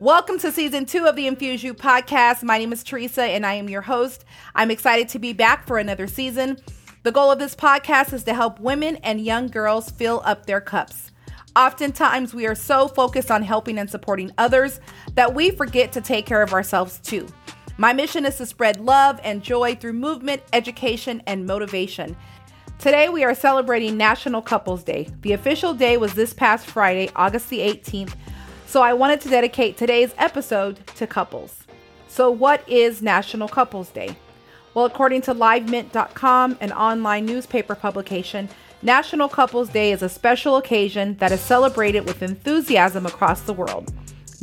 Welcome to season two of the Infuse You podcast. My name is Teresa and I am your host. I'm excited to be back for another season. The goal of this podcast is to help women and young girls fill up their cups. Oftentimes, we are so focused on helping and supporting others that we forget to take care of ourselves too. My mission is to spread love and joy through movement, education, and motivation. Today, we are celebrating National Couples Day. The official day was this past Friday, August the 18th, so I wanted to dedicate today's episode to couples. So, what is National Couples Day? Well, according to LiveMint.com, an online newspaper publication, National Couples Day is a special occasion that is celebrated with enthusiasm across the world.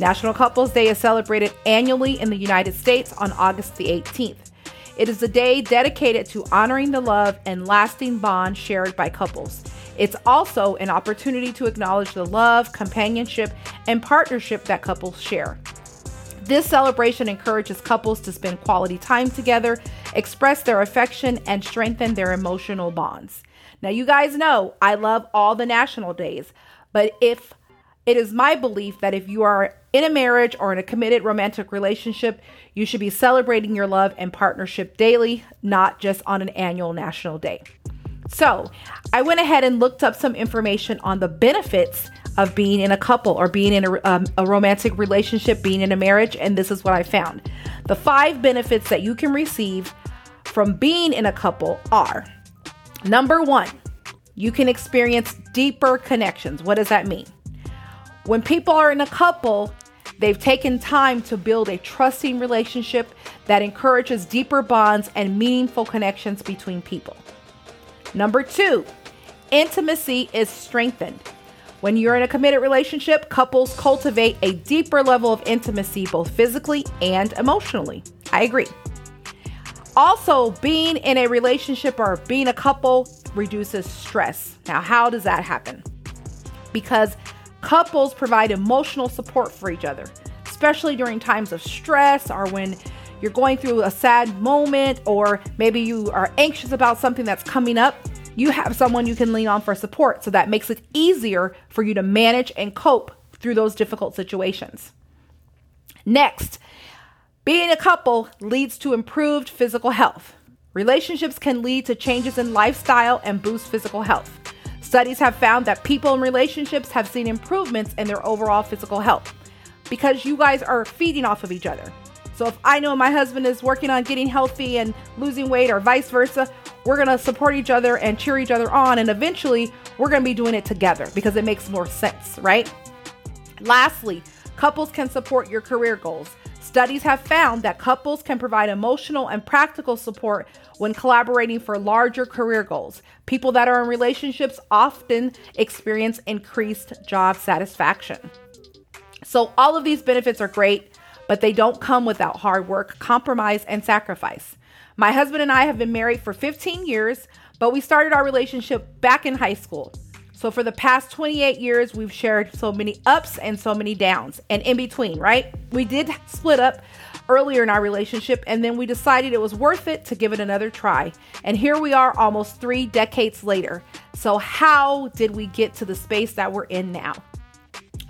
National Couples Day is celebrated annually in the United States on August the 18th. It is a day dedicated to honoring the love and lasting bond shared by couples. It's also an opportunity to acknowledge the love, companionship, and partnership that couples share. This celebration encourages couples to spend quality time together, express their affection, and strengthen their emotional bonds. Now, you guys know I love all the national days, but if it is my belief that if you are in a marriage or in a committed romantic relationship, you should be celebrating your love and partnership daily, not just on an annual national day. So, I went ahead and looked up some information on the benefits of being in a couple or being in a, um, a romantic relationship, being in a marriage, and this is what I found. The five benefits that you can receive from being in a couple are number one, you can experience deeper connections. What does that mean? When people are in a couple, they've taken time to build a trusting relationship that encourages deeper bonds and meaningful connections between people. Number two, intimacy is strengthened. When you're in a committed relationship, couples cultivate a deeper level of intimacy, both physically and emotionally. I agree. Also, being in a relationship or being a couple reduces stress. Now, how does that happen? Because Couples provide emotional support for each other, especially during times of stress or when you're going through a sad moment or maybe you are anxious about something that's coming up. You have someone you can lean on for support, so that makes it easier for you to manage and cope through those difficult situations. Next, being a couple leads to improved physical health. Relationships can lead to changes in lifestyle and boost physical health. Studies have found that people in relationships have seen improvements in their overall physical health because you guys are feeding off of each other. So if I know my husband is working on getting healthy and losing weight or vice versa, we're going to support each other and cheer each other on and eventually we're going to be doing it together because it makes more sense, right? Lastly, couples can support your career goals. Studies have found that couples can provide emotional and practical support when collaborating for larger career goals. People that are in relationships often experience increased job satisfaction. So, all of these benefits are great, but they don't come without hard work, compromise, and sacrifice. My husband and I have been married for 15 years, but we started our relationship back in high school. So for the past 28 years, we've shared so many ups and so many downs and in between, right? We did split up earlier in our relationship and then we decided it was worth it to give it another try. And here we are almost three decades later. So, how did we get to the space that we're in now?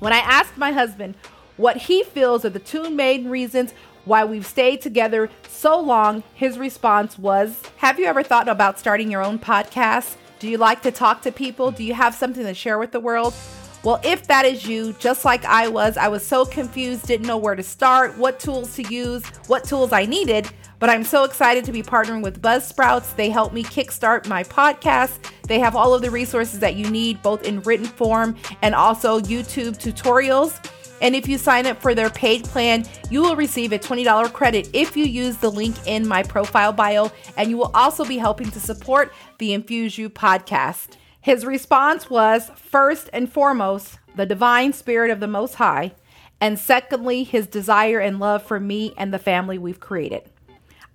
When I asked my husband what he feels are the two main reasons why we've stayed together so long, his response was Have you ever thought about starting your own podcast? Do you like to talk to people? Do you have something to share with the world? Well, if that is you, just like I was, I was so confused, didn't know where to start, what tools to use, what tools I needed. But I'm so excited to be partnering with Buzzsprouts. They help me kickstart my podcast. They have all of the resources that you need, both in written form and also YouTube tutorials. And if you sign up for their paid plan, you will receive a $20 credit if you use the link in my profile bio. And you will also be helping to support the Infuse You podcast. His response was first and foremost, the divine spirit of the Most High. And secondly, his desire and love for me and the family we've created.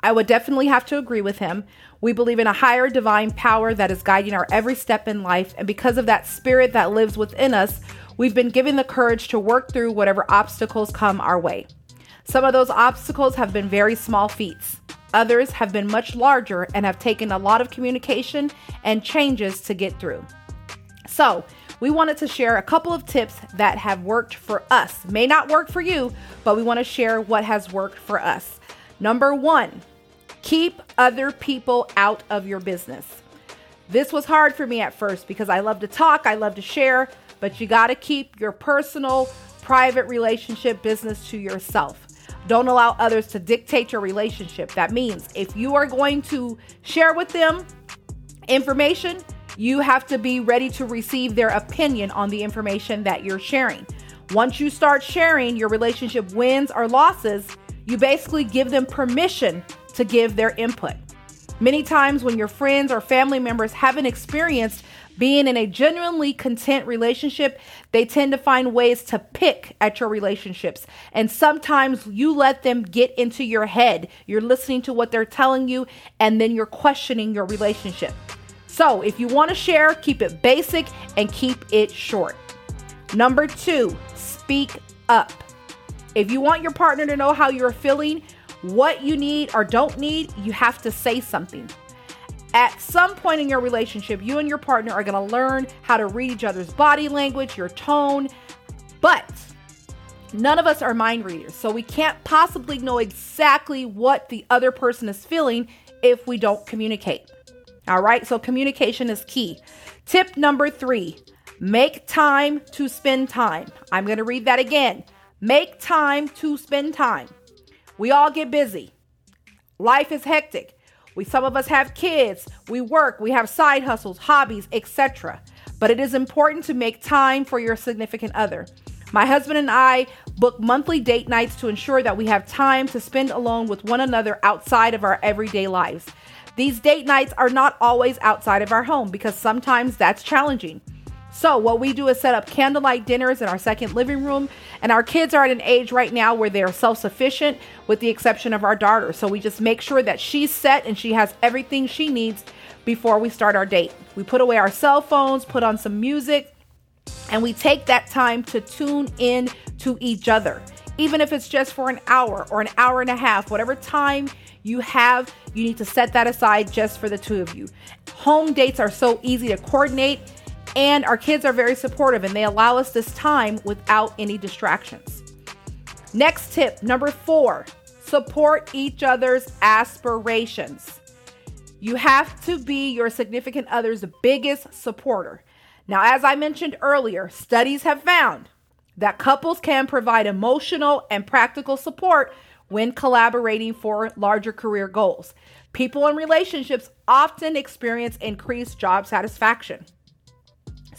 I would definitely have to agree with him. We believe in a higher divine power that is guiding our every step in life. And because of that spirit that lives within us, We've been given the courage to work through whatever obstacles come our way. Some of those obstacles have been very small feats. Others have been much larger and have taken a lot of communication and changes to get through. So, we wanted to share a couple of tips that have worked for us. May not work for you, but we want to share what has worked for us. Number one, keep other people out of your business. This was hard for me at first because I love to talk, I love to share, but you got to keep your personal, private relationship business to yourself. Don't allow others to dictate your relationship. That means if you are going to share with them information, you have to be ready to receive their opinion on the information that you're sharing. Once you start sharing your relationship wins or losses, you basically give them permission to give their input. Many times, when your friends or family members haven't experienced being in a genuinely content relationship, they tend to find ways to pick at your relationships. And sometimes you let them get into your head. You're listening to what they're telling you, and then you're questioning your relationship. So, if you want to share, keep it basic and keep it short. Number two, speak up. If you want your partner to know how you're feeling, what you need or don't need, you have to say something. At some point in your relationship, you and your partner are going to learn how to read each other's body language, your tone, but none of us are mind readers. So we can't possibly know exactly what the other person is feeling if we don't communicate. All right, so communication is key. Tip number three make time to spend time. I'm going to read that again. Make time to spend time. We all get busy. Life is hectic. We some of us have kids, we work, we have side hustles, hobbies, etc. But it is important to make time for your significant other. My husband and I book monthly date nights to ensure that we have time to spend alone with one another outside of our everyday lives. These date nights are not always outside of our home because sometimes that's challenging. So, what we do is set up candlelight dinners in our second living room, and our kids are at an age right now where they're self sufficient, with the exception of our daughter. So, we just make sure that she's set and she has everything she needs before we start our date. We put away our cell phones, put on some music, and we take that time to tune in to each other. Even if it's just for an hour or an hour and a half, whatever time you have, you need to set that aside just for the two of you. Home dates are so easy to coordinate and our kids are very supportive and they allow us this time without any distractions. Next tip, number four support each other's aspirations. You have to be your significant other's biggest supporter. Now, as I mentioned earlier, studies have found that couples can provide emotional and practical support when collaborating for larger career goals. People in relationships often experience increased job satisfaction.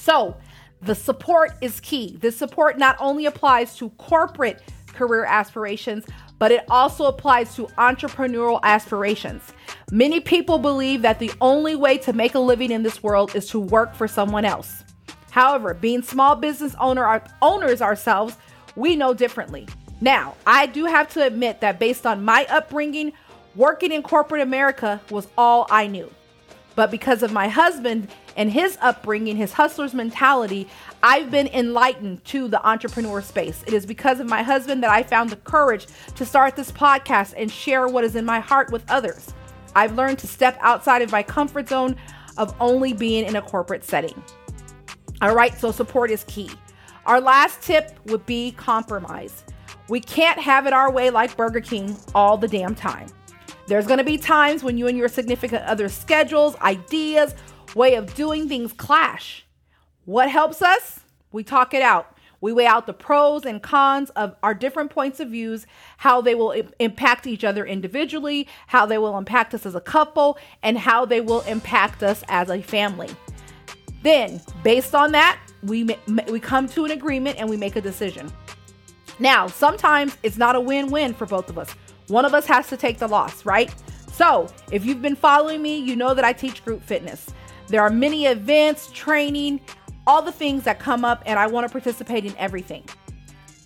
So, the support is key. This support not only applies to corporate career aspirations, but it also applies to entrepreneurial aspirations. Many people believe that the only way to make a living in this world is to work for someone else. However, being small business owner owners ourselves, we know differently. Now, I do have to admit that based on my upbringing, working in corporate America was all I knew. But because of my husband and his upbringing, his hustler's mentality, I've been enlightened to the entrepreneur space. It is because of my husband that I found the courage to start this podcast and share what is in my heart with others. I've learned to step outside of my comfort zone of only being in a corporate setting. All right, so support is key. Our last tip would be compromise. We can't have it our way like Burger King all the damn time. There's going to be times when you and your significant other's schedules, ideas, way of doing things clash. What helps us? We talk it out. We weigh out the pros and cons of our different points of views, how they will impact each other individually, how they will impact us as a couple, and how they will impact us as a family. Then, based on that, we we come to an agreement and we make a decision. Now, sometimes it's not a win-win for both of us. One of us has to take the loss, right? So, if you've been following me, you know that I teach group fitness. There are many events, training, all the things that come up, and I want to participate in everything.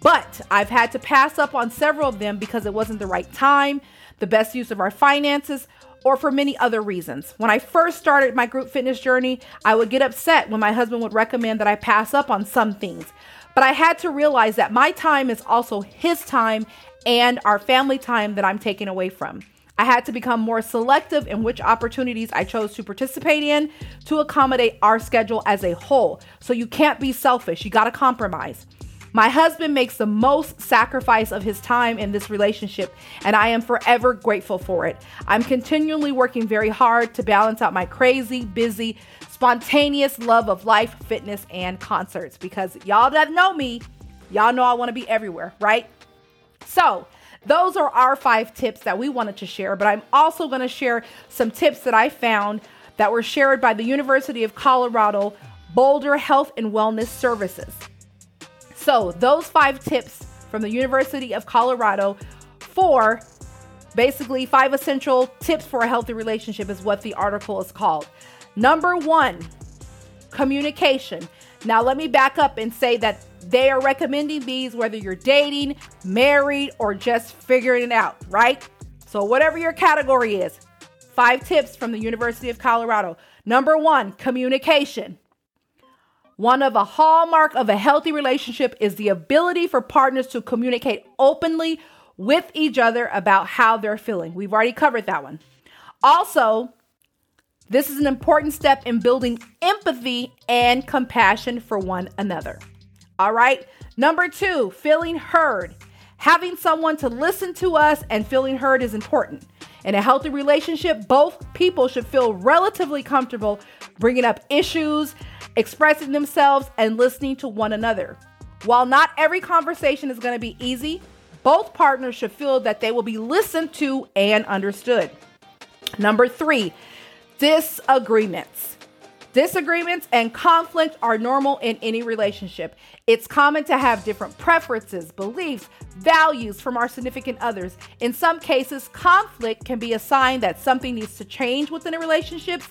But I've had to pass up on several of them because it wasn't the right time, the best use of our finances, or for many other reasons. When I first started my group fitness journey, I would get upset when my husband would recommend that I pass up on some things. But I had to realize that my time is also his time and our family time that I'm taking away from. I had to become more selective in which opportunities I chose to participate in to accommodate our schedule as a whole. So you can't be selfish, you got to compromise. My husband makes the most sacrifice of his time in this relationship, and I am forever grateful for it. I'm continually working very hard to balance out my crazy, busy, spontaneous love of life, fitness, and concerts because y'all that know me, y'all know I want to be everywhere, right? So, those are our five tips that we wanted to share, but I'm also going to share some tips that I found that were shared by the University of Colorado Boulder Health and Wellness Services. So, those five tips from the University of Colorado for basically five essential tips for a healthy relationship is what the article is called. Number one, communication. Now, let me back up and say that they are recommending these whether you're dating, married, or just figuring it out, right? So, whatever your category is, five tips from the University of Colorado. Number one, communication. One of a hallmark of a healthy relationship is the ability for partners to communicate openly with each other about how they're feeling. We've already covered that one. Also, this is an important step in building empathy and compassion for one another. All right. Number two, feeling heard. Having someone to listen to us and feeling heard is important. In a healthy relationship, both people should feel relatively comfortable bringing up issues, expressing themselves, and listening to one another. While not every conversation is going to be easy, both partners should feel that they will be listened to and understood. Number three, disagreements. Disagreements and conflict are normal in any relationship. It's common to have different preferences, beliefs, values from our significant others. In some cases, conflict can be a sign that something needs to change within a relationship.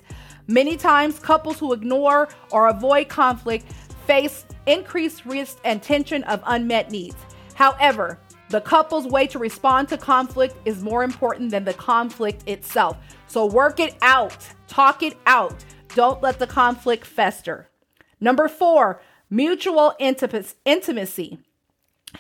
Many times, couples who ignore or avoid conflict face increased risk and tension of unmet needs. However, the couple's way to respond to conflict is more important than the conflict itself. So work it out, talk it out. Don't let the conflict fester. Number four, mutual intimacy.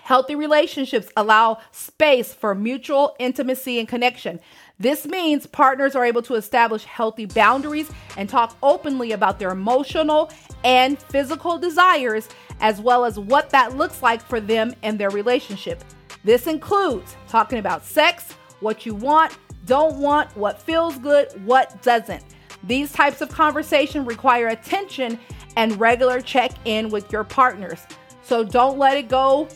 Healthy relationships allow space for mutual intimacy and connection. This means partners are able to establish healthy boundaries and talk openly about their emotional and physical desires, as well as what that looks like for them and their relationship. This includes talking about sex, what you want, don't want, what feels good, what doesn't. These types of conversation require attention and regular check in with your partners. So don't let it go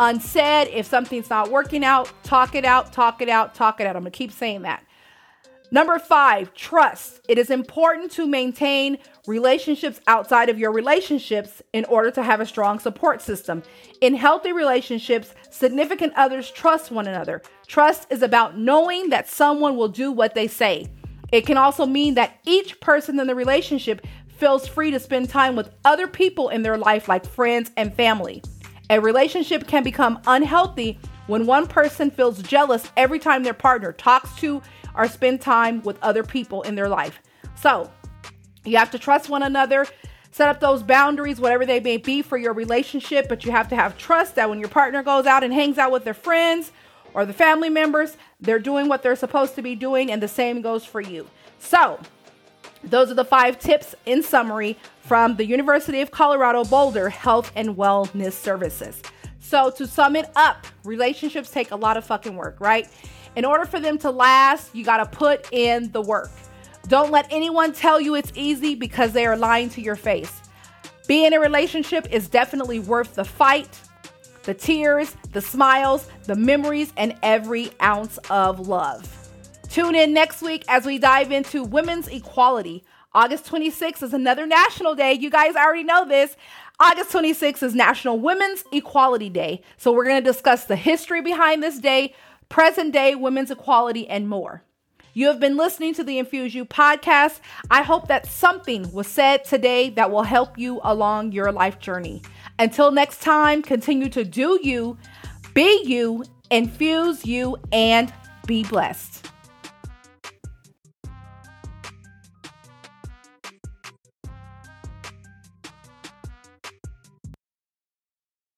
unsaid. If something's not working out, talk it out, talk it out, talk it out. I'm going to keep saying that. Number five, trust. It is important to maintain relationships outside of your relationships in order to have a strong support system. In healthy relationships, significant others trust one another. Trust is about knowing that someone will do what they say. It can also mean that each person in the relationship feels free to spend time with other people in their life, like friends and family. A relationship can become unhealthy when one person feels jealous every time their partner talks to or spend time with other people in their life. So, you have to trust one another, set up those boundaries, whatever they may be for your relationship, but you have to have trust that when your partner goes out and hangs out with their friends or the family members, they're doing what they're supposed to be doing, and the same goes for you. So, those are the five tips in summary from the University of Colorado Boulder Health and Wellness Services. So, to sum it up, relationships take a lot of fucking work, right? In order for them to last, you got to put in the work. Don't let anyone tell you it's easy because they are lying to your face. Being in a relationship is definitely worth the fight, the tears, the smiles, the memories, and every ounce of love. Tune in next week as we dive into women's equality. August 26th is another national day. You guys already know this. August 26th is National Women's Equality Day. So we're going to discuss the history behind this day, present day women's equality, and more. You have been listening to the Infuse You podcast. I hope that something was said today that will help you along your life journey. Until next time, continue to do you, be you, infuse you, and be blessed.